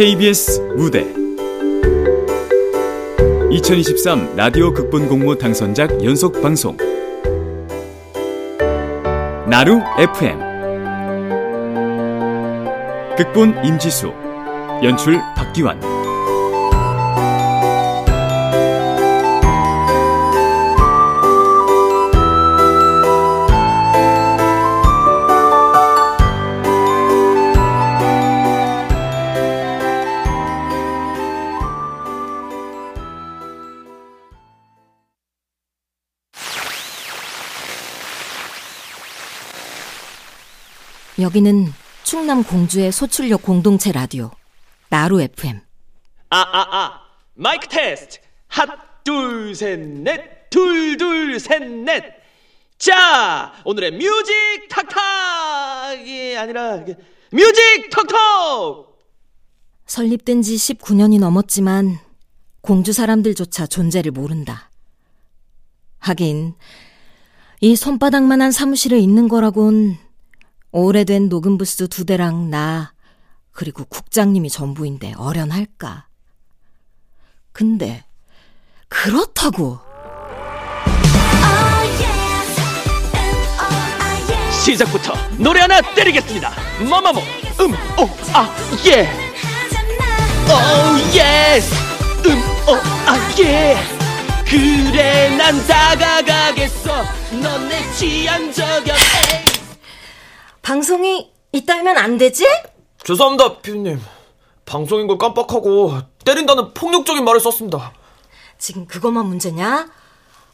KBS 무대. 2023 라디오 극본 공모 당선작 연속 방송. 나루 FM 극본 임지수. 연출 박기환 여기는 충남 공주의 소출력 공동체 라디오 나루 FM. 아, 아, 아. 마이크 테스트. 핫, 둘, 셋, 넷. 둘, 둘, 셋, 넷. 자, 오늘의 music 탁탁이 아니라 music 톡톡! 설립된 지 19년이 넘었지만 공주 사람들조차 존재를 모른다. 하긴 이 손바닥만한 사무실에 있는 거라곤 오래된 녹음 부스 두 대랑 나 그리고 국장님이 전부인데 어련할까. 근데 그렇다고 시작부터 노래 하나 때리겠습니다. 마마무, 음, 오, 아, 예. oh, yes. 음, 오, 아, 예. 그래, 난 다가가겠어. 넌 내 취한 저격. 방송이 있다면 안 되지? 죄송합니다, 피디님. 방송인 걸 깜빡하고 때린다는 폭력적인 말을 썼습니다. 지금 그것만 문제냐?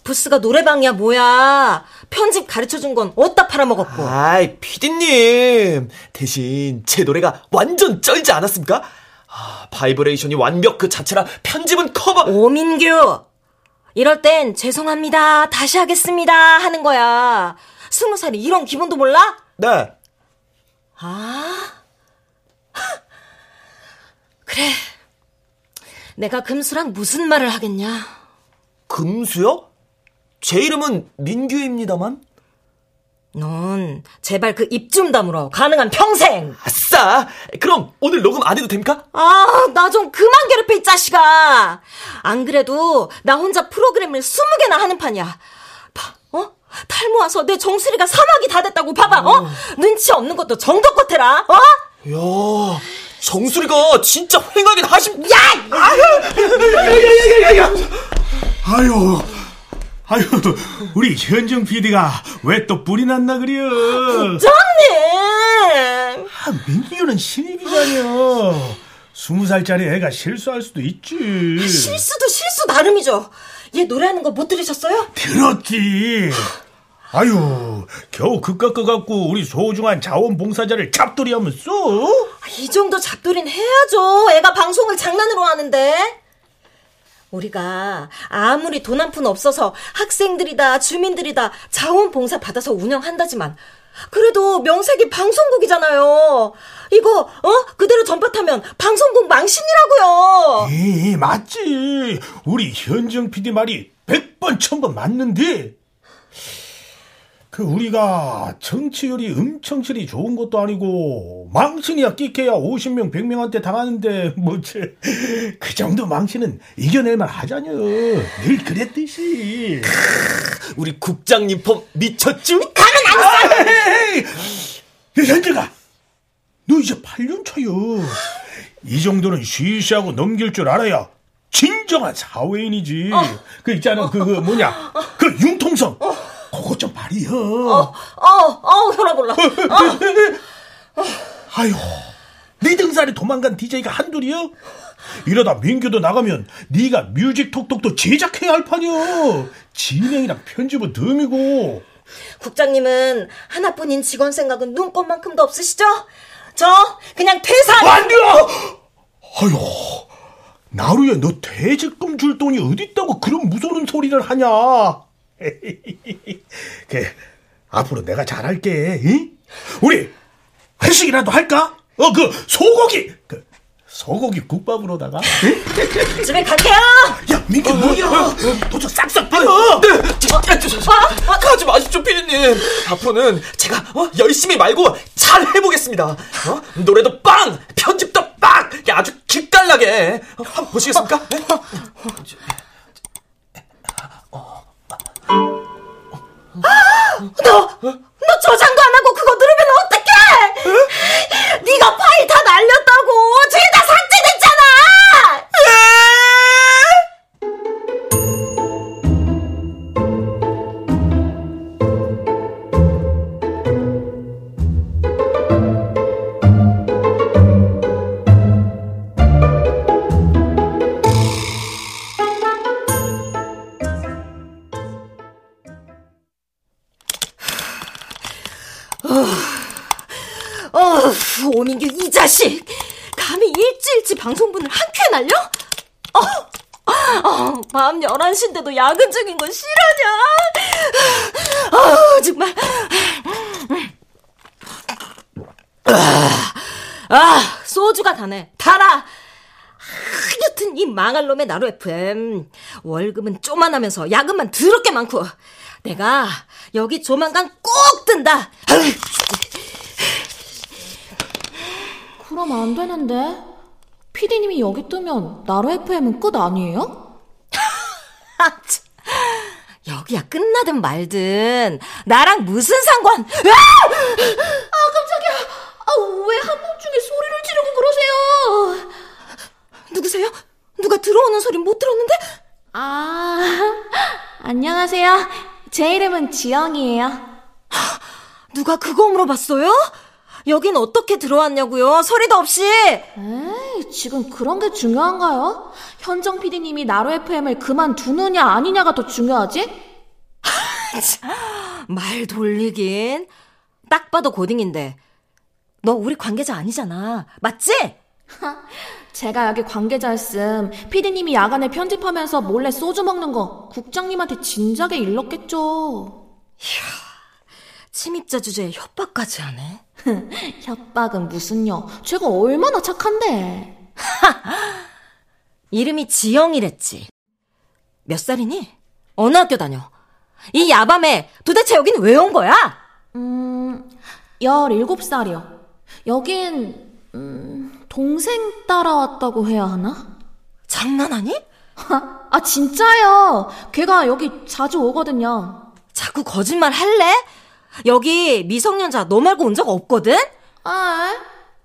부스가 노래방이야 뭐야? 편집 가르쳐준 건 어디다 팔아먹었고? 아이, 피디님. 대신 제 노래가 완전 쩔지 않았습니까? 아, 바이브레이션이 완벽 그 자체라 편집은 커버. 오민규! 이럴 땐 죄송합니다. 다시 하겠습니다. 하는 거야. 스무 살이 이런 기본도 몰라? 네. 아. 그래. 내가 금수랑 무슨 말을 하겠냐? 금수요? 제 이름은 민규입니다만. 넌 제발 그 입 좀 다물어. 가능한 평생. 아싸! 그럼 오늘 녹음 안 해도 됩니까? 아, 나 좀 그만 괴롭혀, 이 자식아. 안 그래도 나 혼자 프로그램을 스무 개나 하는 판이야. 봐, 어? 탈모 와서 내 정수리가 사막이 다 됐다고 봐봐, 어? 눈치 없는 것도 정도껏 해라, 어? 야 정수리가 진짜 휑하긴 하심. 야! 아유, 아유, 우리 현정 PD가 왜또 뿔이 났나 그려? 짱네! 아, 민기는 신입이잖여. 스무 살짜리 애가 실수할 수도 있지. 실수도 실수 나름이죠. 얘 노래하는 거 못 들으셨어요? 들었지. 아유, 겨우 그깟 거 갖고 우리 소중한 자원봉사자를 잡돌이 하면 써? 이 정도 잡돌이는 해야죠. 애가 방송을 장난으로 하는데. 우리가 아무리 돈 한 푼 없어서 학생들이다 주민들이다 자원봉사 받아서 운영한다지만 그래도 명색이 방송국이잖아요. 이거 어 그대로 전파타면 방송국 망신이라고요. 이 맞지. 우리 현정 PD 말이 백번 천번 맞는데. 그 우리가 정치율이 엄청 실이 좋은 것도 아니고 망신이야 끼케야 50명 100명한테 당하는데 뭐지 그 정도 망신은 이겨낼만 하자녀 늘 그랬듯이. 우리 국장님 폼 미쳤쥬? 현정아 너 이제 8년 차여. 이 정도는 쉬쉬하고 넘길 줄 알아야 진정한 사회인이지. 그 있잖아 그, 그 뭐냐? 그 융통성 그거 좀 발휘해 어, 어, 혈압 올라. 어. 아유, 네 등산에 도망간 DJ가 한둘이요? 이러다 민규도 나가면 네가 뮤직 톡톡도 제작해야 할 판이요. 진행이랑 편집은 덤이고. 국장님은 하나뿐인 직원 생각은 눈꽃만큼도 없으시죠? 저 그냥 퇴사. 안 돼! 아유, 나루야 너 퇴직금 줄 돈이 어딨다고 그런 무서운 소리를 하냐? 그 앞으로 내가 잘할게. 응? 우리 회식이라도 할까? 어 그 소고기 그 소고기 국밥으로다가. 응? 집에 갈게요. 야 민규 뭐야? 도저 싹싹 빌어. 네, 저, 아, 저, 저, 저, 가지 마십시오, 피디님. 앞으로는 제가 어, 열심히 말고 잘 해보겠습니다. 어? 노래도 빵, 편집도 빵, 야 아주 기깔나게. 한번 보시겠습니까? 네? 너, 너 저장도 안 하고 그거 누르면 어떡해? 네가 파일 다 날렸다고. 뒤에 다 삭제됐잖아. 오민규 이 자식. 감히 일찌일찌 방송분을 한 큐에 날려? 어, 어, 밤 11시인데도 야근 중인 건 실화냐? 아, 정말. 아, 아, 소주가 다네. 달아. 하여튼 이 망할 놈의 나루 FM 월급은 쪼만하면서 야근만 더럽게 많고 내가 여기 조만간 꼭 뜬다. 그럼 안 되는데. 피디님이 여기 뜨면 나로 FM은 끝 아니에요? 아, 참. 여기야 끝나든 말든 나랑 무슨 상관? 아! 아 깜짝이야. 아왜 한밤중에 소리를 지르고 그러세요? 누구세요? 누가 들어오는 소리 못 들었는데? 아 안녕하세요. 제 이름은 지영이에요. 누가 그거 물어봤어요? 여긴 어떻게 들어왔냐고요? 소리도 없이. 에이, 지금 그런 게 중요한가요? 현정 PD님이 나로 FM을 그만두느냐 아니냐가 더 중요하지? 말 돌리긴. 딱 봐도 고딩인데. 너 우리 관계자 아니잖아. 맞지? 제가 여기 관계자였음 PD님이 야간에 편집하면서 몰래 소주 먹는 거 국장님한테 진작에 일렀겠죠. 침입자 주제에 협박까지 하네. 협박은 무슨요? 제가 얼마나 착한데. 이름이 지영이랬지. 몇 살이니? 어느 학교 다녀? 이 야밤에 도대체 여긴 왜 온 거야? 음, 17살이요. 여긴, 음, 동생 따라왔다고 해야 하나? 장난하니? 아, 진짜요. 걔가 여기 자주 오거든요. 자꾸 거짓말 할래? 여기 미성년자 너 말고 온 적 없거든? 아,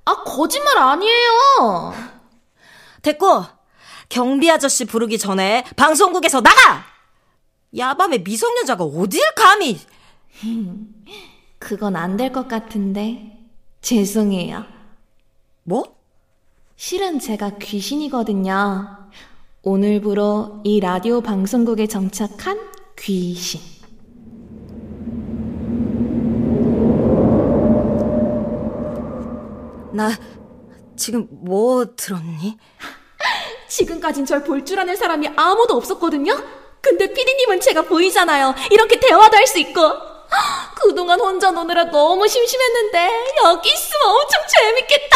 아, 거짓말 아니에요. 됐고, 경비 아저씨 부르기 전에 방송국에서 나가! 야밤에 미성년자가 어딜 감히! 그건 안 될 것 같은데. 죄송해요. 뭐? 실은 제가 귀신이거든요. 오늘부로 이 라디오 방송국에 정착한 귀신. 나 지금 뭐 들었니? 지금까진 절 볼 줄 아는 사람이 아무도 없었거든요? 근데 피디님은 제가 보이잖아요. 이렇게 대화도 할 수 있고. 그동안 혼자 노느라 너무 심심했는데, 여기 있으면 엄청 재밌겠다.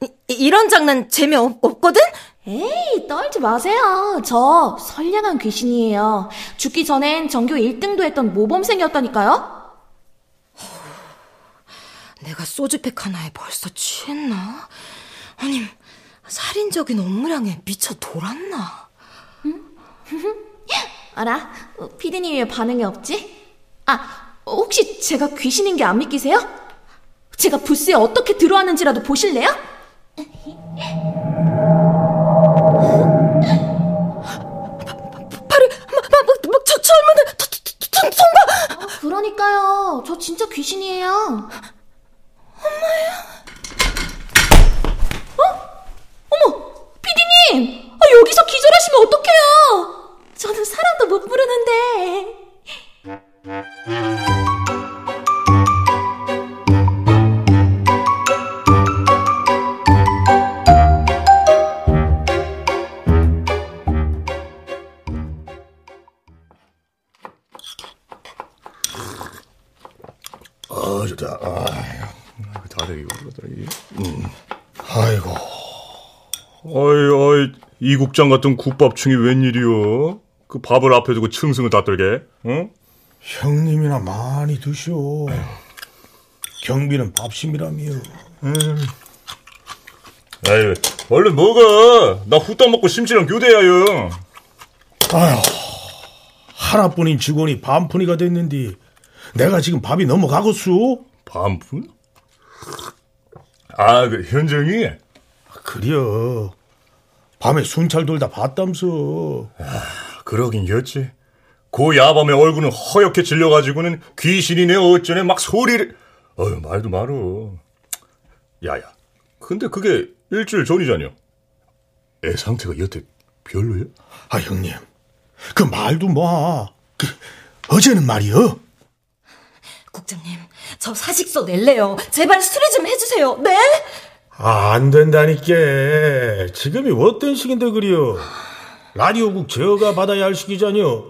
그쵸? 이, 이런 장난 재미없거든? 에이, 떨지 마세요. 저 선량한 귀신이에요. 죽기 전엔 전교 1등도 했던 모범생이었다니까요? 내가 소주팩 하나에 벌써 취했나? 아니, 살인적인 업무량에 미쳐 돌았나? 알아? 어, 피디님이 왜 반응이 없지? 아, 어, 혹시 제가 귀신인 게 안 믿기세요? 제가 부스에 어떻게 들어왔는지라도 보실래요? 이, 이 국장 같은 국밥충이 웬일이요? 그 밥을 앞에 두고 층승을 다 떨게, 응? 형님이나 많이 드시오. 경비는 밥심이라며. 아유, 얼른 먹어. 나 후딱 먹고 심지랑 교대야요. 아휴, 하나뿐인 직원이 반푼이가 됐는데 내가 지금 밥이 넘어가겠수? 반푼? 아, 그 현정이? 그려. 밤에 순찰 돌다 봤담서. 그러긴 였지. 고 야밤에 얼굴은 허옇게 질려가지고는 귀신이네 어쩌네 막 소리를. 어휴, 말도 말어. 야야. 근데 그게 일주일 전이잖여. 애 상태가 여태 별로야? 아, 형님. 그 말도 뭐. 그, 어제는 말이여. 국장님, 저 사직서 낼래요. 제발 수리 좀 해주세요. 네? 아, 안 된다니까. 지금이 어떤 시기인데 그려. 라디오국 제어가 받아야 할 시기잖여.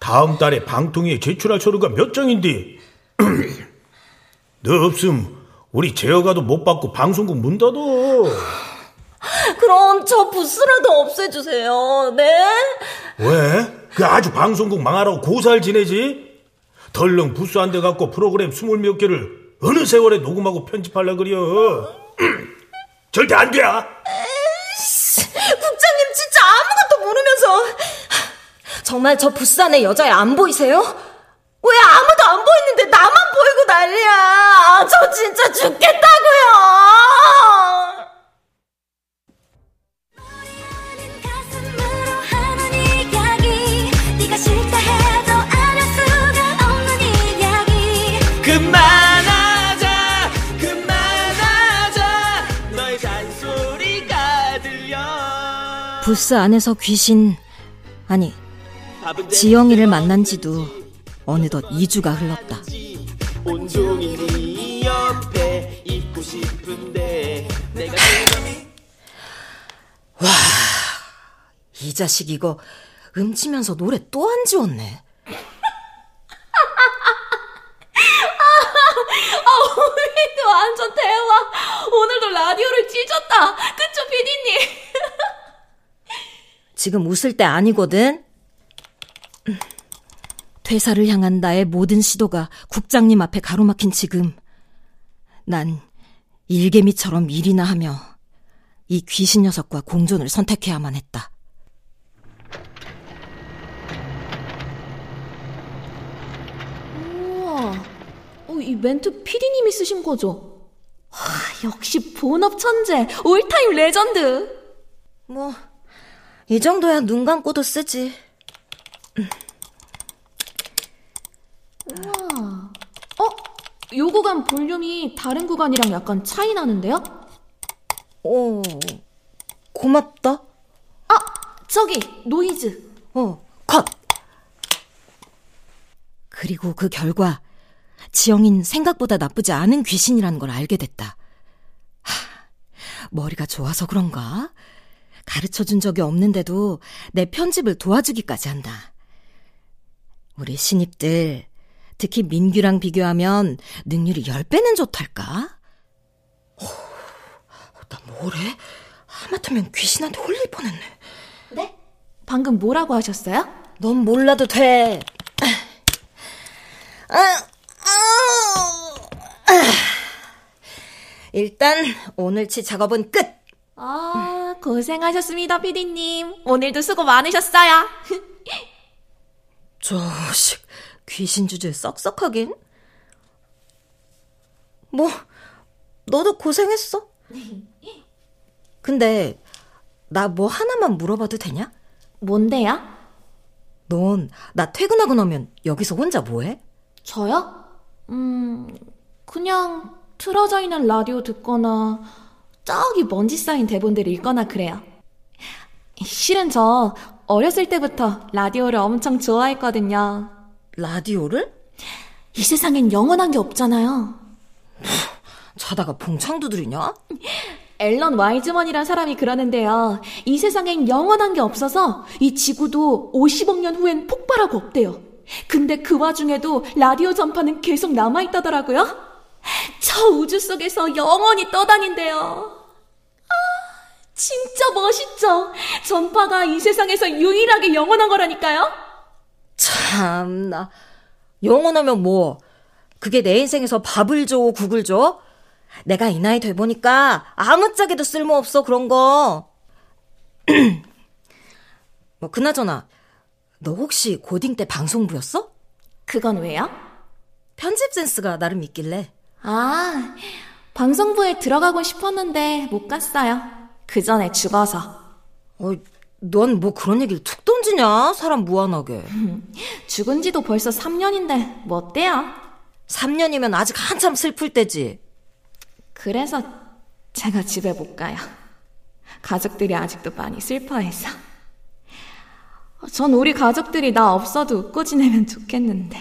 다음 달에 방통위에 제출할 서류가 몇 장인데. 너 없음 우리 제어가도 못 받고 방송국 문 닫어. 그럼 저 부스라도 없애주세요. 네? 왜? 그 아주 방송국 망하라고 고사를 지내지? 덜렁 부스 한 대 갖고 프로그램 스물 몇 개를 어느 세월에 녹음하고 편집하려 그려. 절대 안 돼. 국장님 진짜 아무것도 모르면서 정말 저 안에 여자애 안 보이세요? 왜 아무도 안 보이는데 나만 보이고 난리야? 아, 저 진짜 죽겠다고요. 가슴으로 하는 이야기 네가 싫 부스 안에서 귀신 아니 지영이를 만난 지도 어느덧 2주가 흘렀다. 그놈이 이 자식 이거 음치면서 노래 또 안 지웠네. 우리도 완전 대박. 오늘도 라디오를 찢었다. 그쵸, 피디님? 지금 웃을 때 아니거든. 음. 퇴사를 향한 나의 모든 시도가 국장님 앞에 가로막힌 지금 난 일개미처럼 일이나 하며 이 귀신 녀석과 공존을 선택해야만 했다. 우와. 어, 이 멘트 피디님이 쓰신 거죠? 와, 역시 본업 천재. all-time legend. 뭐, 이 정도야 눈 감고도 쓰지. 어? 요 구간 볼륨이 다른 구간이랑 약간 차이 나는데요? 오, 고맙다. 아, 저기 노이즈. 어, 컷! 그리고 그 결과, 지영인 생각보다 나쁘지 않은 귀신이라는 걸 알게 됐다. 하, 머리가 좋아서 그런가? 가르쳐 준 적이 없는데도 내 편집을 도와주기까지 한다. 우리 신입들, 특히 민규랑 비교하면 능률이 10배는 좋달까? 어, 나 뭐래? 하마터면 귀신한테 홀릴 뻔했네. 네? 방금 뭐라고 하셨어요? 넌 몰라도 돼. 일단 오늘치 작업은 끝. 아, 고생하셨습니다, 피디님. 오늘도 수고 많으셨어요. 자식, 귀신 주제 썩썩하긴. 뭐, 너도 고생했어. 근데 나 뭐 하나만 물어봐도 되냐? 뭔데요? 넌 나 퇴근하고 나면 여기서 혼자 뭐해? 저요? 음, 그냥 틀어져 있는 라디오 듣거나 저기 먼지 쌓인 대본들을 읽거나 그래요. 실은 저 어렸을 때부터 라디오를 엄청 좋아했거든요. 라디오를? 이 세상엔 영원한 게 없잖아요. 자다가 봉창 두드리냐? 앨런 와이즈먼이란 사람이 그러는데요. 이 세상엔 영원한 게 없어서 이 지구도 50억 년 후엔 폭발하고 없대요. 근데 그 와중에도 라디오 전파는 계속 남아있다더라고요. 저 우주 속에서 영원히 떠다닌대요. 아, 진짜 멋있죠? 전파가 이 세상에서 유일하게 영원한 거라니까요? 참나. 영원하면 뭐? 그게 내 인생에서 밥을 줘, 국을 줘? 내가 이 나이 돼 보니까 아무짝에도 쓸모없어 그런 거. 뭐 그나저나 너 혹시 고딩 때 방송부였어? 그건 왜요? 편집 센스가 나름 있길래. 아, 방송부에 들어가고 싶었는데 못 갔어요. 그 전에 죽어서. 어, 넌 뭐 그런 얘기를 툭 던지냐? 사람 무한하게. 죽은 지도 벌써 3년인데 뭐 어때요? 3년이면 아직 한참 슬플 때지. 그래서 제가 집에 못 가요. 가족들이 아직도 많이 슬퍼해서. 전 우리 가족들이 나 없어도 웃고 지내면 좋겠는데.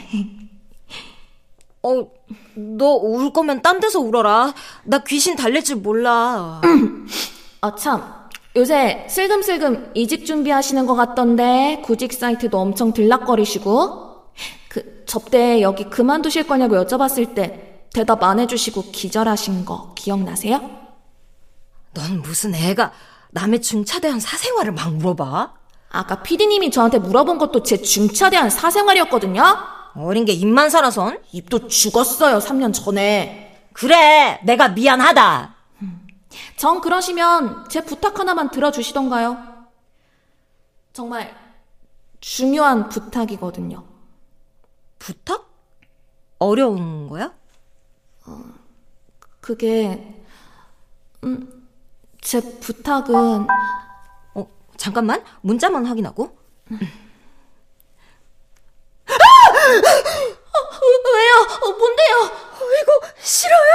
어, 너 울 거면 딴 데서 울어라. 나 귀신 달랠 줄 몰라. 아, 참. 요새 슬금슬금 이직 준비하시는 것 같던데, 구직 사이트도 엄청 들락거리시고. 그, 접대 여기 그만두실 거냐고 여쭤봤을 때, 대답 안 해주시고 기절하신 거 기억나세요? 넌 무슨 애가 남의 중차대한 사생활을 막 물어봐? 아까 피디님이 저한테 물어본 것도 제 중차대한 사생활이었거든요? 어린 게 입만 살아선? 입도 죽었어요, 3년 전에. 그래, 내가 미안하다. 정 그러시면 제 부탁 하나만 들어주시던가요? 정말 중요한 부탁이거든요. 부탁? 어려운 거야? 그게, 음, 제 부탁은, 어, 잠깐만. 문자만 확인하고. 왜요? 어, 뭔데요? 이거 싫어요?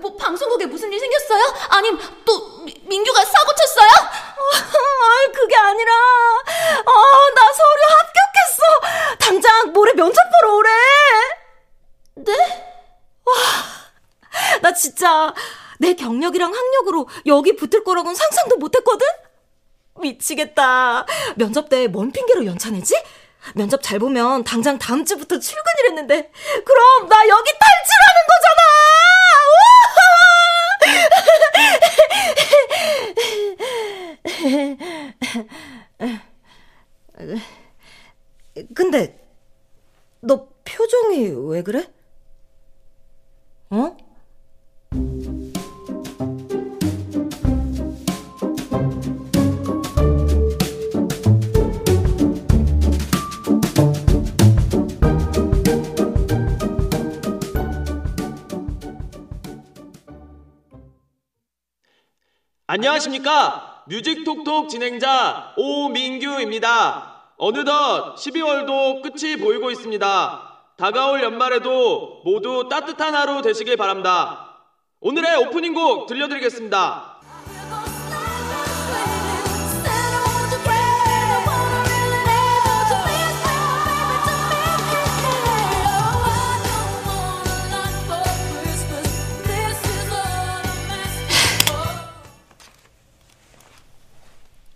뭐, 방송국에 무슨 일 생겼어요? 아님, 또, 미- 민규가 사고 쳤어요? 아, 그게 아니라, 아, 나 서류 합격했어. 당장 모레 면접 보러 오래. 네? 나 진짜 내 경력이랑 학력으로 여기 붙을 거라고는 상상도 못했거든? 미치겠다. 면접 때 뭔 핑계로 연차내지? 면접 잘 보면 당장 다음 주부터 출근이랬는데, 그럼 나 여기 탈출하는 거잖아! 근데, 너 표정이 왜 그래? 어? 안녕하십니까? 뮤직톡톡 진행자 오민규입니다. 어느덧 12월도 끝이 보이고 있습니다. 다가올 연말에도 모두 따뜻한 하루 되시길 바랍니다. 오늘의 오프닝 곡 들려드리겠습니다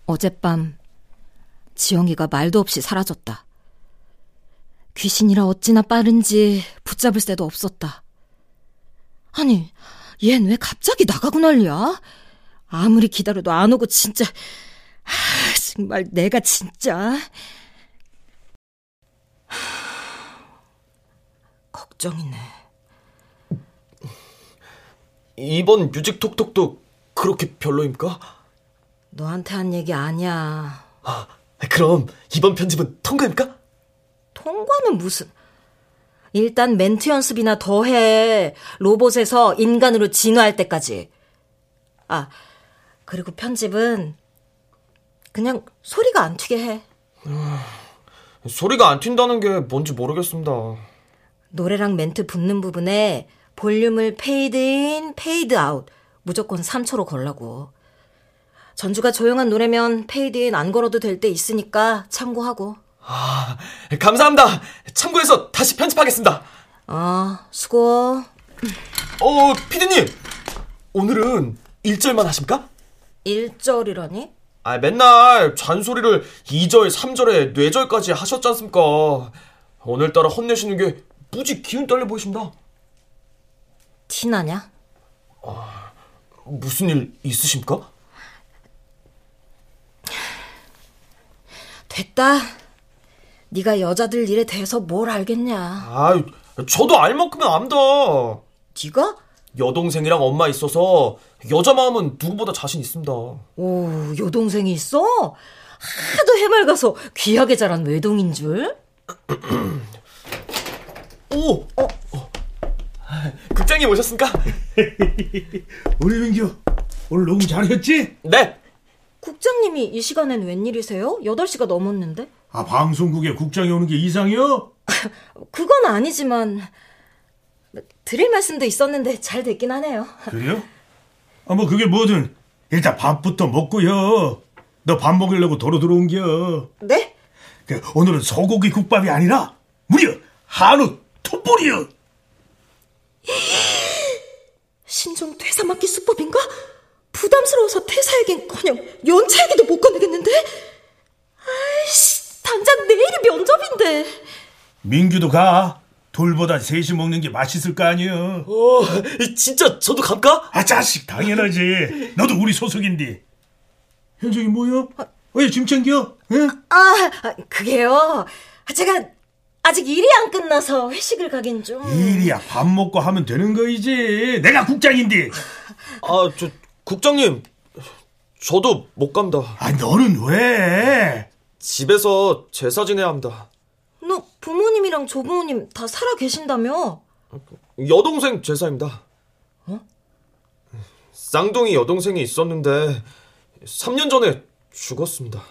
어젯밤 지영이가 말도 없이 사라졌다. 귀신이라 어찌나 빠른지 붙잡을 새도 없었다. 아니, 얜 왜 갑자기 나가고 난리야? 아무리 기다려도 안 오고 진짜 하, 정말 내가 진짜 하, 걱정이네. 이번 뮤직톡톡도 그렇게 별로입니까? 너한테 한 얘기 아니야. 아, 그럼 이번 편집은 통과입니까? 통과는 무슨? 일단 멘트 연습이나 더 해. 로봇에서 인간으로 진화할 때까지. 아, 그리고 편집은 그냥 소리가 안 튀게 해. 소리가 안 튄다는 게 뭔지 모르겠습니다. 노래랑 멘트 붙는 부분에 볼륨을 페이드 인, 페이드 아웃 무조건 3초로 걸라고. 전주가 조용한 노래면 페이드 인 안 걸어도 될 때 있으니까 참고하고. 아, 감사합니다. 참고해서 다시 편집하겠습니다. 어, 수고. 어, 피디님. 오늘은 1절만 하십니까? 1절이라니? 아, 맨날 잔소리를 2절, 3절에 뇌절까지 하셨지 않습니까? 오늘따라 혼내시는 게 무지 기운 떨려 보이십니다. 티나냐? 무슨 일 있으십니까? 됐다. 네가 여자들 일에 대해서 뭘 알겠냐? 아, 저도 알 만큼은 압니다. 네가? 여동생이랑 엄마 있어서 여자 마음은 누구보다 자신 있습니다. 오, 여동생이 있어? 하도 해맑아서 귀하게 자란 외동인 줄? 오! 어, 어. 국장님 오셨습니까? 우리 민규 오늘 녹음 잘했지? 네! 국장님이 이 시간엔 웬일이세요? 8시가 넘었는데? 아 방송국에 국장이 오는 게 이상이요? 그건 아니지만 드릴 말씀도 있었는데 잘 됐긴 하네요. 그래요? 아 뭐 그게 뭐든 일단 밥부터 먹고요. 너 밥 먹으려고 도로 들어온겨. 네? 그, 오늘은 소고기 국밥이 아니라 무려 한우 톱불이요. 신종 퇴사 맞기 수법인가? 부담스러워서 퇴사하긴커녕 연차하기도 못 꺼내겠는데? 아이씨, 당장 내일이 면접인데. 민규도 가. 돌보다 셋이 먹는 게 맛있을 거 아니여. 어, 진짜 저도 갈까? 아 자식 당연하지. 너도 우리 소속인데. 현정이 뭐야? 왜짐 챙겨? 응? 아, 아, 그게요. 제가 아직 일이 안 끝나서 회식을 가긴 좀. 일이야 밥 먹고 하면 되는 거이지. 내가 국장인데. 아, 저, 국장님. 저도 못 갑니다. 아 너는 왜? 집에서 제사 지내야 합니다. 너 부모님이랑 조부모님 다 살아 계신다며? 여동생 제사입니다. 어? 쌍둥이 여동생이 있었는데 3년 전에 죽었습니다.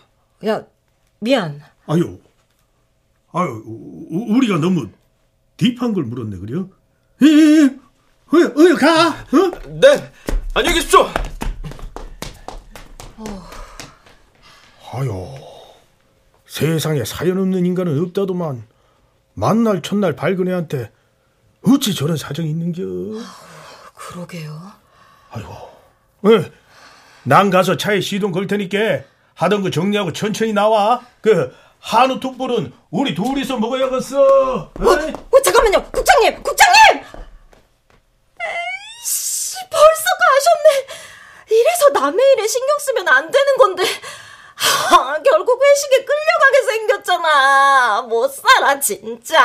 야, 미안. 아유, 아유, 우, 우리가 너무 딥한 걸 물었네, 그래요? 예, 예, 예. 어여, 어여, 가! 어? 네! 안녕히 계십시오! 아유, 세상에 사연 없는 인간은 없다더만 만날 첫날 밝은 애한테 어찌 저런 사정이 있는겨? 그러게요. 아이고, 어, 난 가서 차에 시동 걸 테니까 하던 거 정리하고 천천히 나와. 그 한우 툭불은 우리 둘이서 먹어야겠어. 어, 어, 잠깐만요, 국장님, 국장님! 에이씨, 벌써 가셨네. 이래서 남의 일에 신경 쓰면 안 되는 건데. 아, 결국 회식에 끌려가게 생겼잖아. 못 살아, 진짜.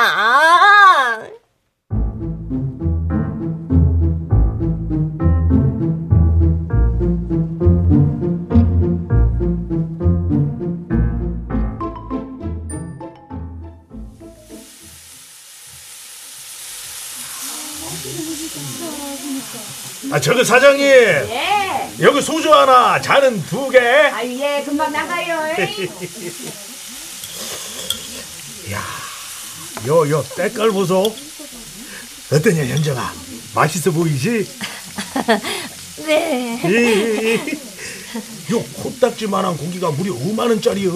아, 저기 사장님. 예. 여기 소주 하나, 잔은 두 개. 아, 예, 금방 나가요. 야, 요, 요, 때깔 보소. 어떠냐, 현정아? 맛있어 보이지? 네. 예. 요 코딱지만한 고기가 무려 5만 원짜리여.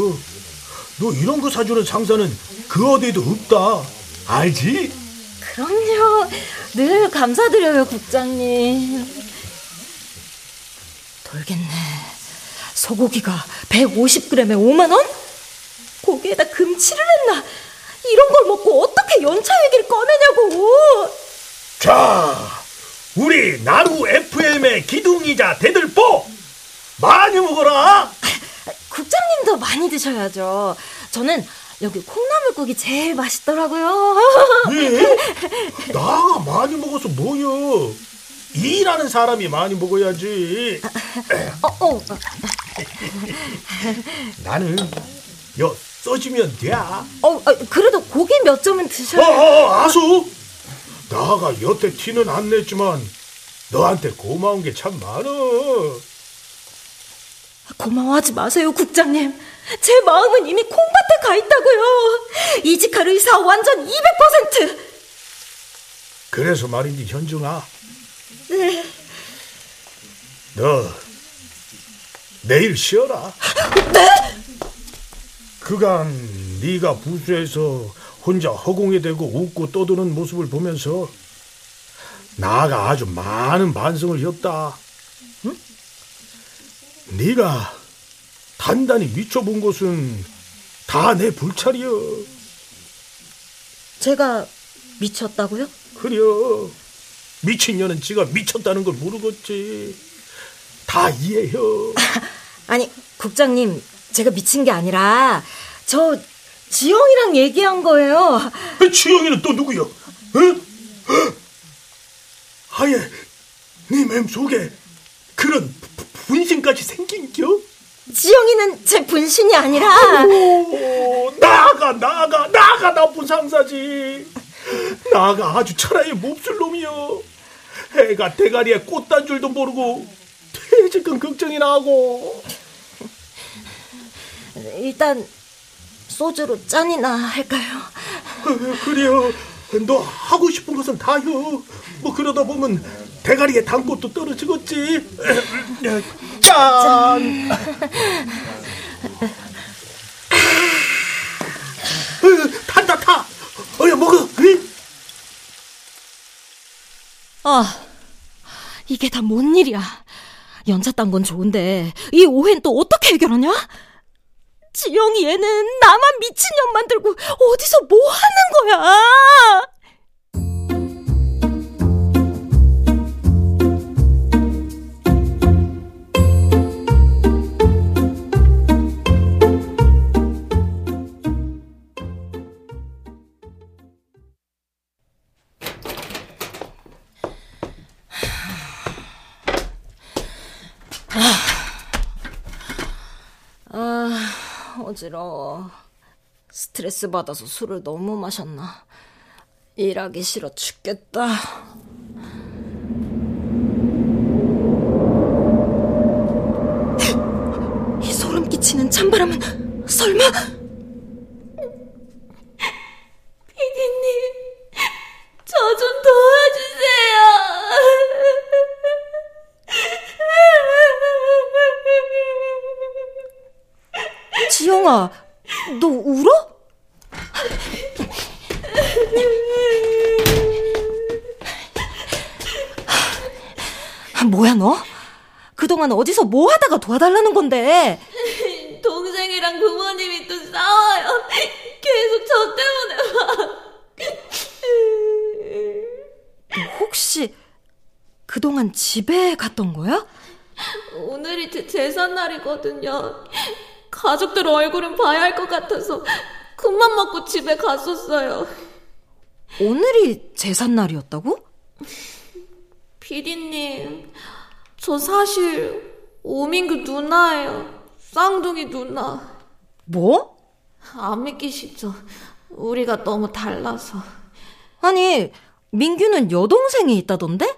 너 이런 거 사주는 상사는 그 어디에도 없다. 알지? 그럼요. 늘 감사드려요, 국장님. 돌겠네. 소고기가 150g에 5만 원? 고기에다 금치를 했나? 이런 걸 먹고 어떻게 연차 얘기를 꺼내냐고! 자, 우리 나루 FM의 기둥이자 대들보 많이 먹어라. 국장님도 많이 드셔야죠. 저는 여기 콩나물국이 제일 맛있더라고요. 네? 나가 많이 먹어서 뭐여? 일하는 사람이 많이 먹어야지. 어, 어. 나는 여 써주면 돼. 어, 어, 그래도 고기 몇 점은 어, 드셔야. 어, 아수. 나가 여태 티는 안 냈지만 너한테 고마운 게 참 많어. 고마워하지 마세요, 국장님. 제 마음은 이미 콩밭에 가 있다고요. 이직할 의사 완전 200%. 그래서 말인지 현중아, 네. 너 내일 쉬어라. 네? 그간 네가 부수에서 혼자 허공에 대고 웃고 떠드는 모습을 보면서 나가 아주 많은 반성을 했다. 응? 네가 단단히 미쳐본 것은 다 내 불찰이여. 제가 미쳤다고요? 그려. 미친년은 지가 미쳤다는 걸 모르겠지. 다 이해해요. 아니, 국장님, 제가 미친 게 아니라 저 지영이랑 얘기한 거예요. 지영이는 또 누구요? 응? 아예 네 맴 속에 그런 분신까지 생긴겨? 지영이는 제 분신이 아니라 아이고, 나가 나가 나가 나쁜 상사지 나가 아주 철아의 몹쓸 놈이여 해가 대가리에 꽃 단 줄도 모르고 퇴직금 걱정이 나고. 일단 소주로 짠이나 할까요? 그래요. 너 하고 싶은 것은 다요. 뭐 그러다 보면 대가리에 담꽃도 떨어지겠지. 짠. 탄다 타. 어여 먹어. 응? 아, 이게 다 뭔 일이야. 연차 딴 건 좋은데 이 오해는 또 어떻게 해결하냐? 지영이 얘는 나만 미친년 만들고 어디서 뭐 하는 거야? 어지러워. 스트레스 받아서 술을 너무 마셨나. 일하기 싫어 죽겠다. 이 소름 끼치는 찬바람은 설마? 피디님, 저 좀 도와주세요. 지영아, 너 울어? 뭐야 너? 그동안 어디서 뭐 하다가 도와달라는 건데? 동생이랑 부모님이 또 싸워요. 계속 저 때문에 막. 혹시 그동안 집에 갔던 거야? 오늘이 제 제삿 날이거든요. 가족들 얼굴은 봐야 할 것 같아서 큰맘 먹고 집에 갔었어요. 오늘이 제삿날이었다고? 피디님, 저 사실 오민규 누나예요. 쌍둥이 누나. 뭐? 안 믿기시죠? 우리가 너무 달라서. 아니, 민규는 여동생이 있다던데?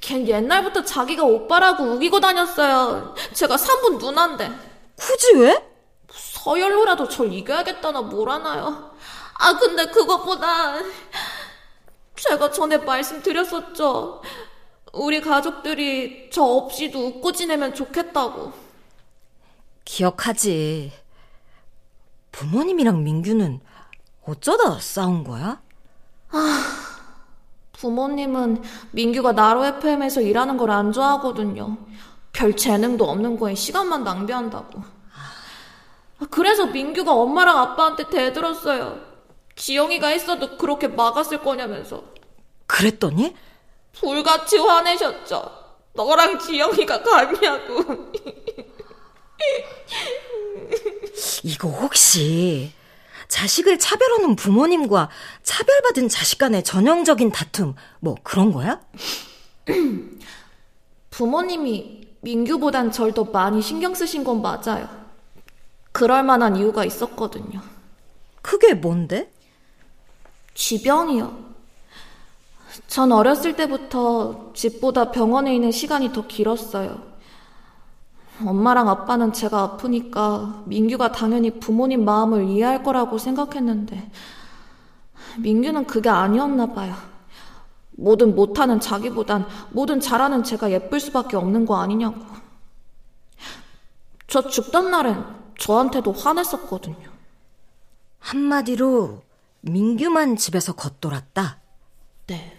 걘 옛날부터 자기가 오빠라고 우기고 다녔어요. 제가 3분 누나인데. 굳이 왜? 서열로라도 절 이겨야겠다나 뭐라나요. 아, 근데 그것보다 제가 전에 말씀드렸었죠. 우리 가족들이 저 없이도 웃고 지내면 좋겠다고. 기억하지. 부모님이랑 민규는 어쩌다 싸운 거야? 부모님은 민규가 나로 FM에서 일하는 걸 안 좋아하거든요. 별 재능도 없는 거에 시간만 낭비한다고. 아, 그래서 민규가 엄마랑 아빠한테 대들었어요. 지영이가 했어도 그렇게 막았을 거냐면서. 그랬더니? 불같이 화내셨죠. 너랑 지영이가 같냐고. 이거 혹시 자식을 차별하는 부모님과 차별받은 자식 간의 전형적인 다툼 뭐 그런 거야? 부모님이 민규보단 절 더 많이 신경 쓰신 건 맞아요. 그럴 만한 이유가 있었거든요. 그게 뭔데? 쥐병이요. 전 어렸을 때부터 집보다 병원에 있는 시간이 더 길었어요. 엄마랑 아빠는 제가 아프니까 민규가 당연히 부모님 마음을 이해할 거라고 생각했는데 민규는 그게 아니었나 봐요. 뭐든 못하는 자기보단 뭐든 잘하는 제가 예쁠 수밖에 없는 거 아니냐고. 저 죽던 날엔 저한테도 화냈었거든요. 한마디로 민규만 집에서 겉돌았다. 네.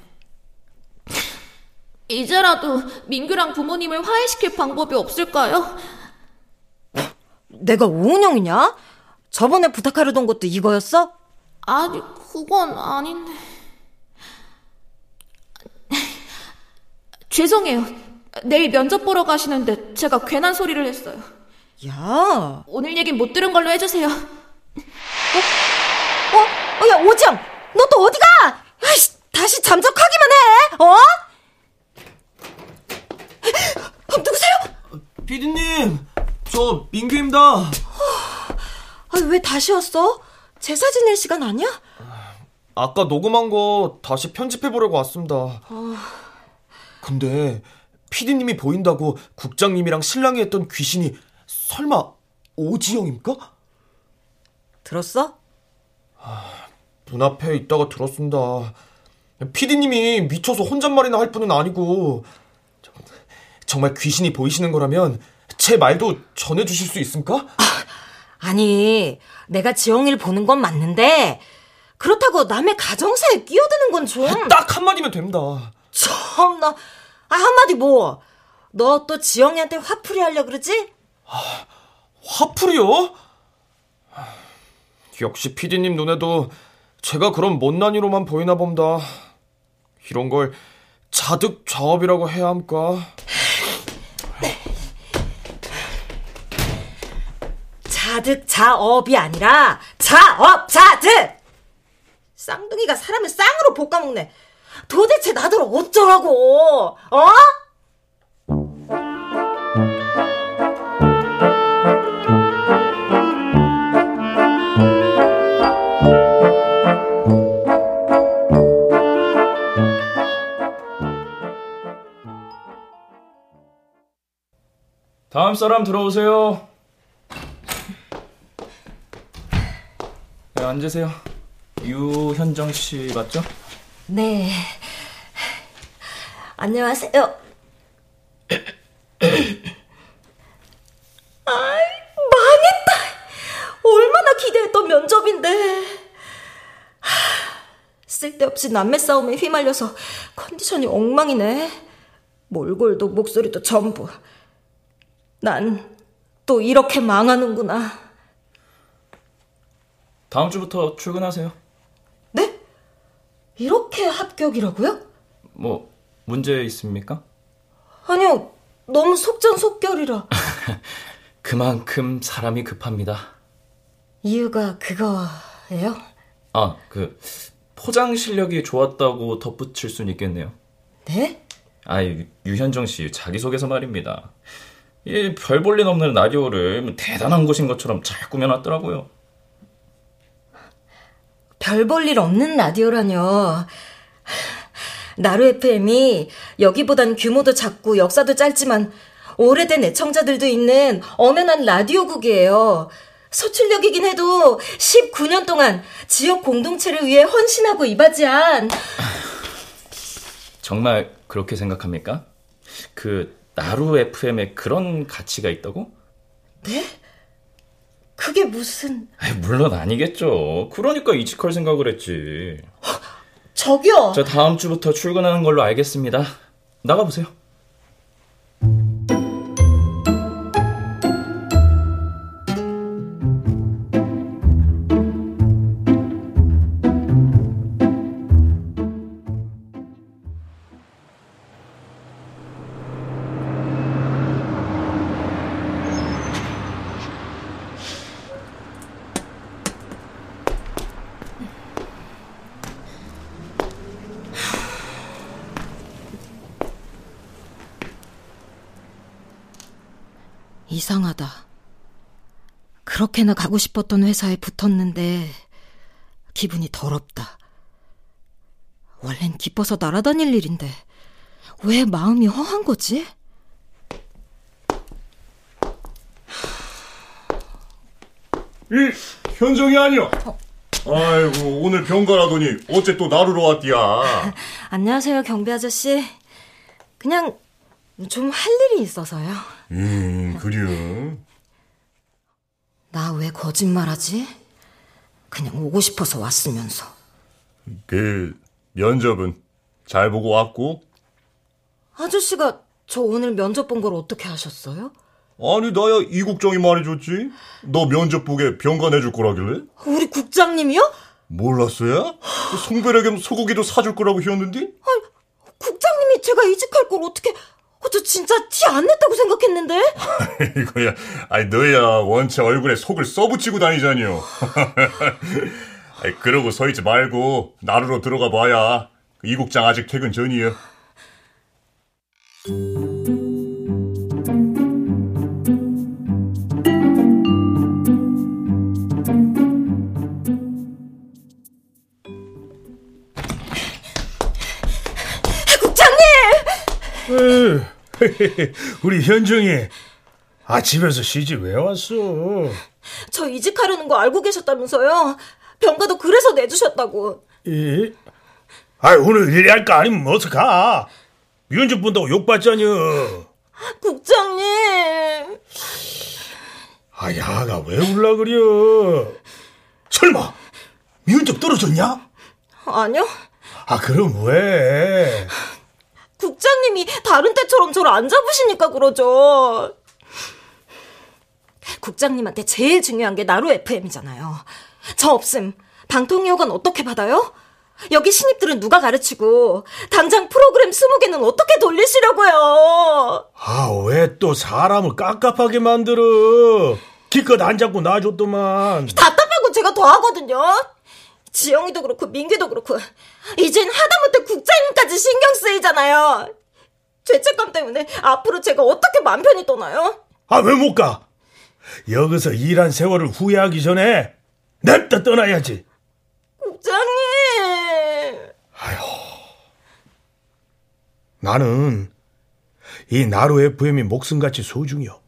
이제라도 민규랑 부모님을 화해시킬 방법이 없을까요? 내가 오은영이냐? 저번에 부탁하려던 것도 이거였어? 아니, 그건 아닌데. 죄송해요. 내일 면접 보러 가시는데 제가 괜한 소리를 했어요. 야, 오늘 얘긴 못 들은 걸로 해주세요. 어? 어, 야, 오지영! 너 또 어디 가? 아이씨, 다시 잠적하기만 해! 어? 피디님, 저 민규입니다. 아, 왜 다시 왔어? 제사 지낼 시간 아니야? 아까 녹음한 거 다시 편집해 보려고 왔습니다. 근데 피디님이 보인다고 국장님이랑 신랑이 했던 귀신이 설마 오지영입니까? 들었어? 눈앞에 있다가 들었습니다. 피디님이 미쳐서 혼잣말이나 할 분은 아니고 저- 정말 귀신이 보이시는 거라면 제 말도 전해주실 수 있습니까? 아 니, 내가 지영이를 보는 건 맞는데 그렇다고 남의 가정사에 끼어드는 건 좀... 딱 한마디면 됩니다. 참나. 아, 한마디 뭐. 너 또 지영이한테 화풀이 하려 그러지? 화풀이요? 역시 피디님 눈에도 제가 그런 못난이로만 보이나 봅니다. 이런 걸 자득 자업이라고 해야 합니까? 자득 자업이 아니라 자업 자득. 쌍둥이가 사람을 쌍으로 볶아먹네. 도대체 나들 어쩌라고? 어? 다음 사람 들어오세요. 네, 앉으세요. 유현정 씨 맞죠? 네. 안녕하세요. 아이, 망했다. 얼마나 기대했던 면접인데. 하, 쓸데없이 남매 싸움에 휘말려서 컨디션이 엉망이네. 몰골도 목소리도 전부. 난 또 이렇게 망하는구나. 다음 주부터 출근하세요. 네? 이렇게 합격이라고요? 뭐 문제 있습니까? 아니요, 너무 속전속결이라. 그만큼 사람이 급합니다. 이유가 그거예요? 아, 그 포장 실력이 좋았다고 덧붙일 수는 있겠네요. 네? 아, 유, 유현정 씨 자기소개서 말입니다. 이 별 볼 일 없는 라디오를 대단한 곳인 것처럼 잘 꾸며놨더라고요. 별 볼 일 없는 라디오라뇨. 나루 FM이 여기보단 규모도 작고 역사도 짧지만 오래된 애청자들도 있는 엄연한 라디오국이에요. 소출력이긴 해도 19년 동안 지역 공동체를 위해 헌신하고 이바지한 정말 그렇게 생각합니까? 그 나루 FM에 그런 가치가 있다고? 네? 그게 무슨 아이, 물론 아니겠죠. 그러니까 이직할 생각을 했지. 저기요. 저 다음 주부터 출근하는 걸로 알겠습니다. 나가보세요. 그렇게나 가고 싶었던 회사에 붙었는데 기분이 더럽다. 원래는 기뻐서 날아다닐 일인데 왜 마음이 허한 거지? 이 현정이 아니야. 아이고 오늘 병가라더니 어째 또 나루러 왔디야. 안녕하세요, 경비 아저씨. 그냥 좀 할 일이 있어서요. 음 그래요. 나 왜 거짓말하지? 그냥 오고 싶어서 왔으면서. 그 면접은 잘 보고 왔고. 아저씨가 저 오늘 면접 본 걸 어떻게 하셨어요? 아니 나야 이국정이 말해줬지. 너 면접 보게 병가 내줄 거라길래. 우리 국장님이요? 몰랐어요? 송배려 겸 소고기도 사줄 거라고 희었는데? 국장님이 제가 이직할 걸 어떻게, 어, 저 진짜 티 안 냈다고 생각했는데? 이거야, 아니 너야 원체 얼굴에 속을 써붙이고 다니자니요. 아니 그러고 서 있지 말고 나루로 들어가 봐야 이 국장 아직 퇴근 전이요. 우리 현정이 아 집에서 시집 왜 왔어? 저 이직하려는 거 알고 계셨다면서요? 병가도 그래서 내주셨다고. 이? 아 오늘 일할 거 아니면 뭐 어서 가. 면접 본다고 욕받자냐? 국장님. 아 야가 왜 울라 그려? 설마 면접 떨어졌냐? 아니요. 아 그럼 왜? 국장님이 다른 때처럼 저를 안 잡으시니까 그러죠. 국장님한테 제일 중요한 게 나루 FM이잖아요. 저 없음 방통위원관 어떻게 받아요? 여기 신입들은 누가 가르치고 당장 프로그램 20개는 어떻게 돌리시려고요? 아 왜 또 사람을 깝깝하게 만들어? 기껏 안 잡고 놔줬더만. 답답하고 제가 더 하거든요. 지영이도 그렇고 민규도 그렇고 이젠 하다못해 국장님까지 신경 쓰이잖아요. 죄책감 때문에 앞으로 제가 어떻게 맘 편히 떠나요? 아 왜 못 가? 여기서 일한 세월을 후회하기 전에 냅다 떠나야지. 국장님. 나는 이 나루 FM이 목숨같이 소중해요.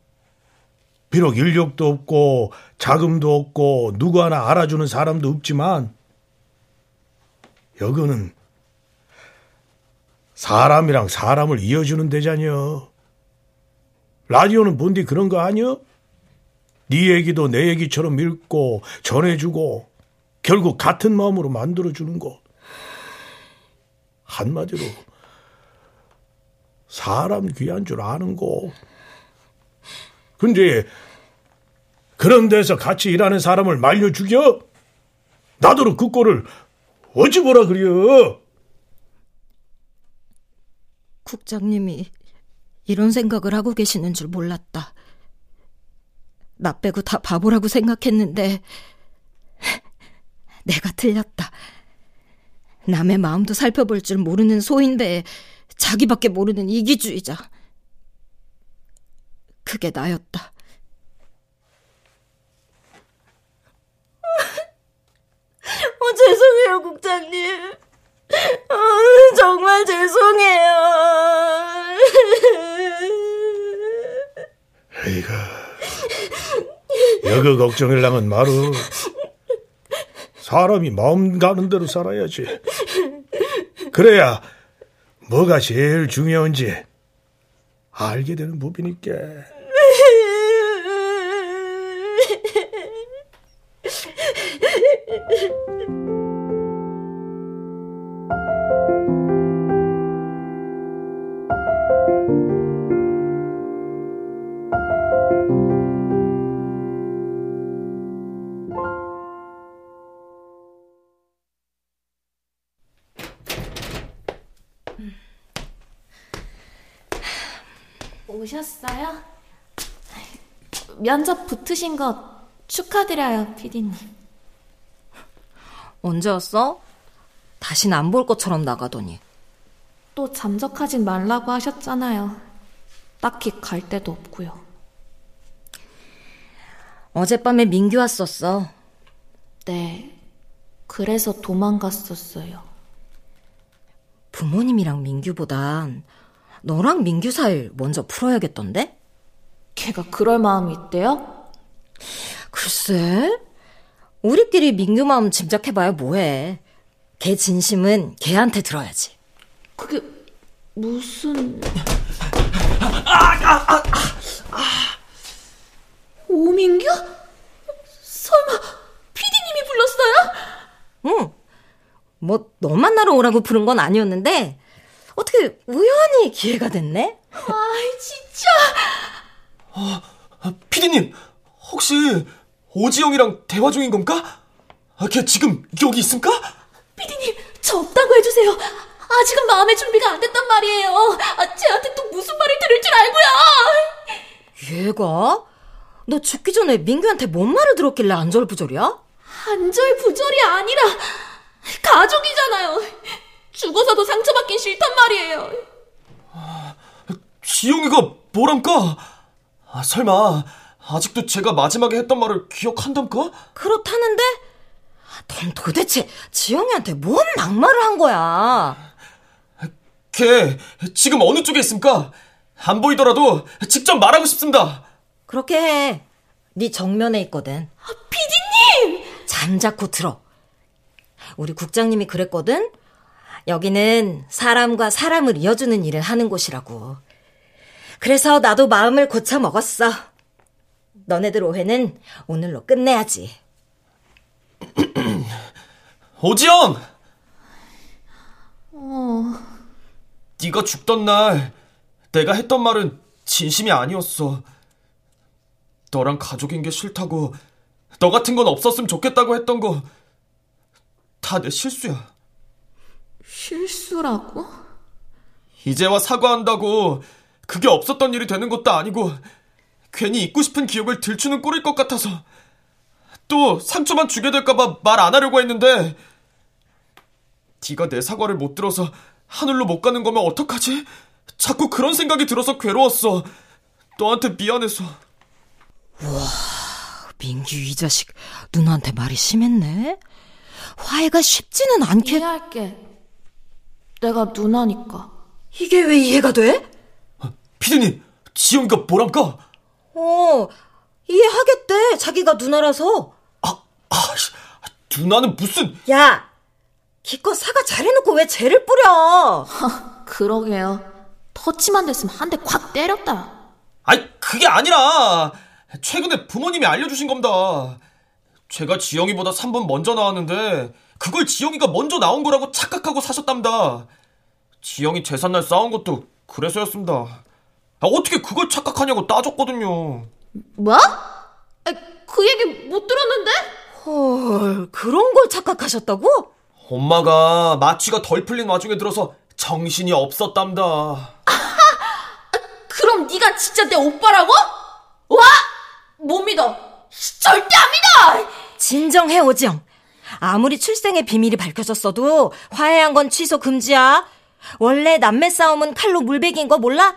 비록 인력도 없고 자금도 없고 누구 하나 알아주는 사람도 없지만 여기는 사람이랑 사람을 이어주는 데잖여. 라디오는 뭔디 그런 거 아니여? 네 얘기도 내 얘기처럼 읽고 전해주고 결국 같은 마음으로 만들어주는 거. 한마디로 사람 귀한 줄 아는 거. 근데 그런 데서 같이 일하는 사람을 말려 죽여? 나더러 그 꼴을 어찌 보라 그려? 국장님이 이런 생각을 하고 계시는 줄 몰랐다. 나 빼고 다 바보라고 생각했는데 내가 틀렸다. 남의 마음도 살펴볼 줄 모르는 소인배 자기밖에 모르는 이기주의자. 그게 나였다. 어, 죄송해요, 국장님. 어, 정말 죄송해요. 에이가 여그 걱정일랑은 마루 사람이 마음 가는 대로 살아야지. 그래야 뭐가 제일 중요한지 알게 되는 법이니까. 오셨어요? 면접 붙으신 거 축하드려요, 피디님. 언제 왔어? 다신 안 볼 것처럼 나가더니. 또 잠적하진 말라고 하셨잖아요. 딱히 갈 데도 없고요. 어젯밤에 민규 왔었어. 네. 그래서 도망갔었어요. 부모님이랑 민규보단 너랑 민규 사이 먼저 풀어야겠던데? 걔가 그럴 마음이 있대요? 글쎄, 우리끼리 민규 마음 짐작해봐야 뭐해. 걔 진심은 걔한테 들어야지. 그게 무슨... 오민규? 설마 피디님이 불렀어요? 응. 뭐, 너 만나러 오라고 부른 건 아니었는데, 어떻게 우연히 기회가 됐네? 아이 진짜 아, 피디님, 혹시 오지영이랑 대화 중인 건가? 아, 걔 지금 여기 있습니까? 피디님 저 없다고 해주세요 아직은 마음의 준비가 안 됐단 말이에요 아, 쟤한테 또 무슨 말을 들을 줄 알고요 얘가? 너 죽기 전에 민규한테 뭔 말을 들었길래 안절부절이야? 안절부절이 아니라 가족이잖아요 죽어서도 상처받긴 싫단 말이에요 지영이가 뭐람까? 아, 설마 아직도 제가 마지막에 했던 말을 기억한담까? 그렇다는데? 넌 도대체 지영이한테 뭔 막말을 한 거야? 걔 지금 어느 쪽에 있습니까? 안 보이더라도 직접 말하고 싶습니다. 그렇게 해. 네 정면에 있거든. 피디님! 잠자코 들어. 우리 국장님이 그랬거든. 여기는 사람과 사람을 이어주는 일을 하는 곳이라고. 그래서 나도 마음을 고쳐 먹었어. 너네들 오해는 오늘로 끝내야지. 오지영! 네가 죽던 날 내가 했던 말은 진심이 아니었어. 너랑 가족인 게 싫다고 너 같은 건 없었으면 좋겠다고 했던 거 다 내 실수야. 실수라고? 이제와 사과한다고 그게 없었던 일이 되는 것도 아니고 괜히 잊고 싶은 기억을 들추는 꼴일 것 같아서 또 상처만 주게 될까봐 말 안 하려고 했는데 네가 내 사과를 못 들어서 하늘로 못 가는 거면 어떡하지? 자꾸 그런 생각이 들어서 괴로웠어. 너한테 미안해서. 민규 이 자식 누나한테 말이 심했네. 화해가 쉽지는 않겠. 이해할게. 내가 누나니까. 이게 왜 이해가 돼? 피디님, 지영이가 뭐랄까? 어, 이해하겠대. 자기가 누나라서. 아, 아, 씨, 누나는 무슨? 야, 기껏 사과 잘해놓고 왜 죄를 뿌려? 그러게요. 터치만 됐으면 한 대 콱 때렸다. 아니 그게 아니라 최근에 부모님이 알려주신 겁니다. 제가 지영이보다 3분 먼저 나왔는데 그걸 지영이가 먼저 나온 거라고 착각하고 사셨답니다. 지영이 재산날 싸운 것도 그래서였습니다. 아, 어떻게 그걸 착각하냐고 따졌거든요. 뭐? 아, 그 얘기 못 들었는데? 헐, 그런 걸 착각하셨다고? 엄마가 마취가 덜 풀린 와중에 들어서 정신이 없었답니다. 그럼 네가 진짜 내 오빠라고? 와! 못 믿어. 절대 안 믿어! 진정해, 오지영. 아무리 출생의 비밀이 밝혀졌어도 화해한 건 취소 금지야. 원래 남매 싸움은 칼로 물베기인 거 몰라?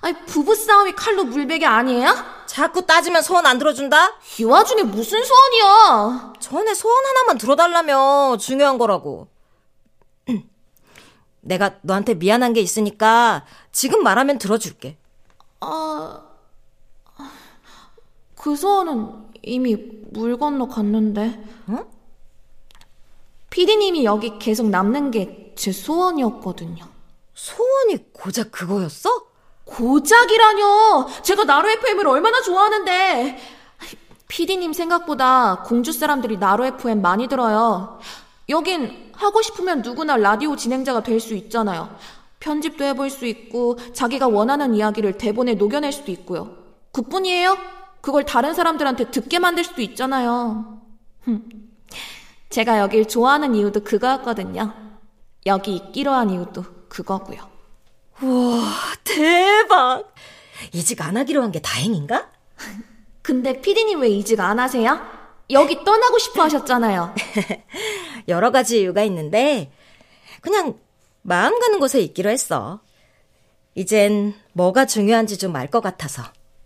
아니, 부부 싸움이 칼로 물베기 아니에요? 자꾸 따지면 소원 안 들어준다? 이 와중에 무슨 소원이야? 전에 소원 하나만 들어달라며 중요한 거라고. 내가 너한테 미안한 게 있으니까 지금 말하면 들어줄게. 아, 그 소원은 이미 물 건너 갔는데. 응? 피디님이 여기 계속 남는 게 제 소원이었거든요. 소원이 고작 그거였어? 고작이라뇨! 제가 나로 FM을 얼마나 좋아하는데! 피디님 생각보다 공주 사람들이 나로 FM 많이 들어요. 여긴 하고 싶으면 누구나 라디오 진행자가 될 수 있잖아요. 편집도 해볼 수 있고, 자기가 원하는 이야기를 대본에 녹여낼 수도 있고요. 그뿐이에요? 그걸 다른 사람들한테 듣게 만들 수도 있잖아요. 흠. 제가 여길 좋아하는 이유도 그거였거든요. 여기 있기로 한 이유도 그거고요. 우와, 대박! 이직 안 하기로 한 게 다행인가? 근데 피디님 왜 이직 안 하세요? 여기 떠나고 싶어 하셨잖아요. 여러 가지 이유가 있는데, 그냥 마음 가는 곳에 있기로 했어. 이젠 뭐가 중요한지 좀 알 것 같아서.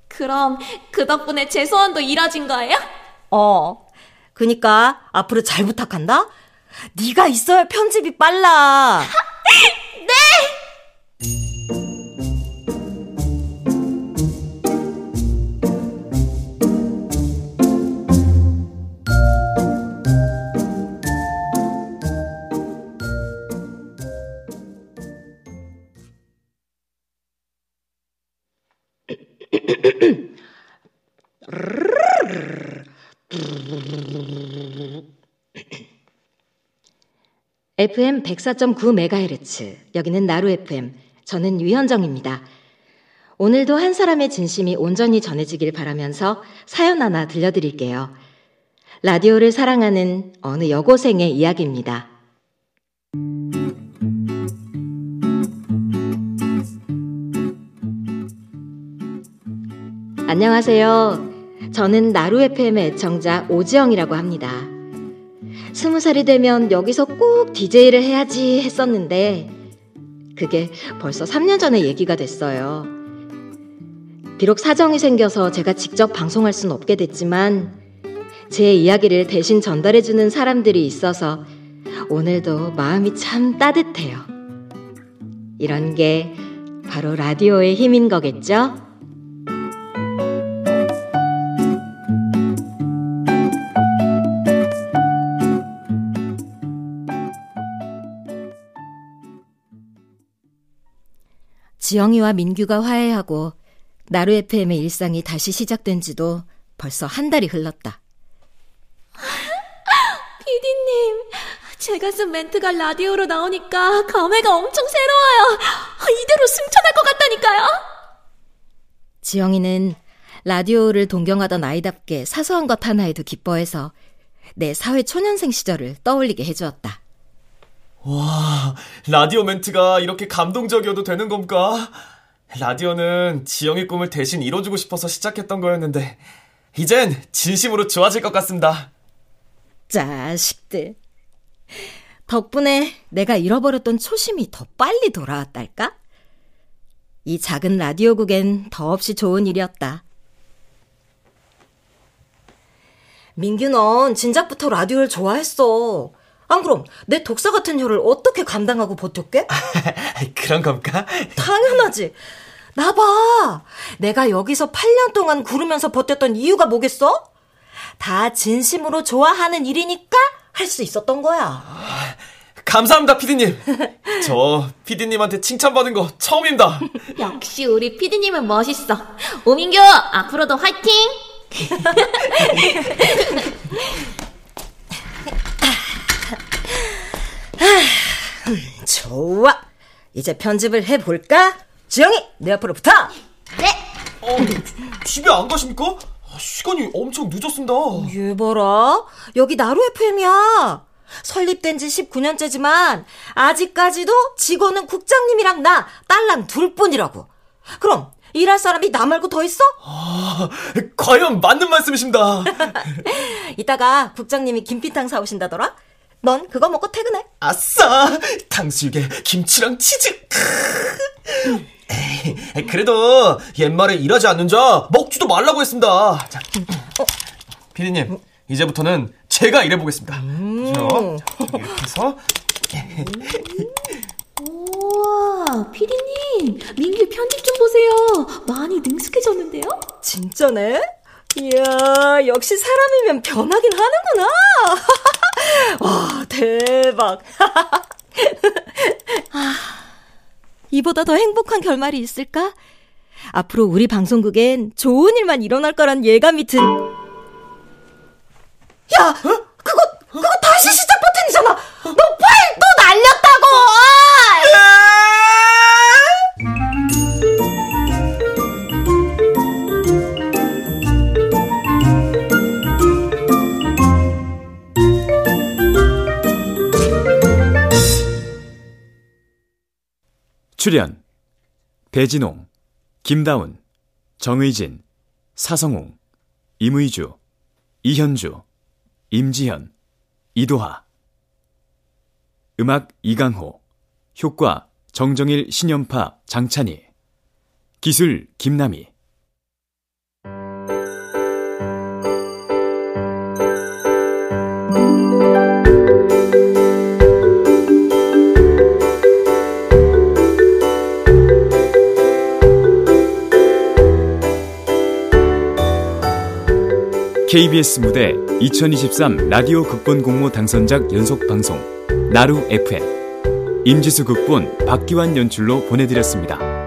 그럼 그 덕분에 제 소원도 이뤄진 거예요? 어. 그니까 앞으로 잘 부탁한다. 네가 있어야 편집이 빨라. FM 104.9MHz. 여기는 나루 FM. 저는 유현정입니다. 오늘도 한 사람의 진심이 온전히 전해지길 바라면서 사연 하나 들려드릴게요. 라디오를 사랑하는 어느 여고생의 이야기입니다. 안녕하세요. 저는 나루 FM의 애청자 오지영이라고 합니다. 스무 살이 되면 여기서 꼭 DJ를 해야지 했었는데, 그게 벌써 3년 전의 얘기가 됐어요. 비록 사정이 생겨서 제가 직접 방송할 순 없게 됐지만, 제 이야기를 대신 전달해주는 사람들이 있어서 오늘도 마음이 참 따뜻해요. 이런 게 바로 라디오의 힘인 거겠죠? 지영이와 민규가 화해하고 나루 FM의 일상이 다시 시작된 지도 벌써 한 달이 흘렀다. 피디님, 제가 쓴 멘트가 라디오로 나오니까 감회가 엄청 새로워요. 이대로 승천할 것 같다니까요. 지영이는 라디오를 동경하던 아이답게 사소한 것 하나에도 기뻐해서 내 사회 초년생 시절을 떠올리게 해주었다. 와, 라디오 멘트가 이렇게 감동적이어도 되는 겁니까? 라디오는 지영의 꿈을 대신 이뤄주고 싶어서 시작했던 거였는데, 이젠 진심으로 좋아질 것 같습니다. 자식들. 덕분에 내가 잃어버렸던 초심이 더 빨리 돌아왔달까? 이 작은 라디오국엔 더없이 좋은 일이었다. 민규 넌 진작부터 라디오를 좋아했어. 안 그럼 내 독사 같은 혀를 어떻게 감당하고 버텼게? 그런 겁니까? 당연하지. 나 봐. 내가 여기서 8년 동안 구르면서 버텼던 이유가 뭐겠어? 다 진심으로 좋아하는 일이니까 할 수 있었던 거야. 감사합니다, 피디님. 저 피디님한테 칭찬받은 거 처음입니다. 역시 우리 피디님은 멋있어. 오민규, 앞으로도 화이팅! 좋아. 이제 편집을 해볼까? 지영이, 내 앞으로 붙어! 어, 집에 안 가십니까? 아, 시간이 엄청 늦었습니다. 얘 봐라. 여기 나루 FM이야. 설립된 지 19년째지만, 아직까지도 직원은 국장님이랑 나, 딸랑 둘 뿐이라고. 그럼, 일할 사람이 나 말고 더 있어? 아, 과연 맞는 말씀이십니다. 이따가 국장님이 김피탕 사오신다더라? 넌 그거 먹고 퇴근해. 아싸! 탕수육에 김치랑 치즈. 에이, 그래도 옛말에 일하지 않는 자 먹지도 말라고 했습니다. 자, 피디님, 이제부터는 제가 일해보겠습니다. 그죠? 자, 이렇게 해서 우와, 피디님, 민규 편집 좀 보세요. 많이 능숙해졌는데요? 진짜네? 이야, 역시 사람이면 변하긴 하는구나. 와, 대박. 아, 이보다 더 행복한 결말이 있을까? 앞으로 우리 방송국엔 좋은 일만 일어날 거란 예감이 든. 야, 그 출연 배진홍, 김다운, 정의진, 사성웅, 임의주, 이현주, 임지현, 이도하. 음악 이강호 효과 정정일 신연파 장찬희 기술 김남희 KBS 무대 2023 라디오 극본 공모 당선작 연속 방송 나루 FM 임지수 극본 박기환 연출로 보내드렸습니다.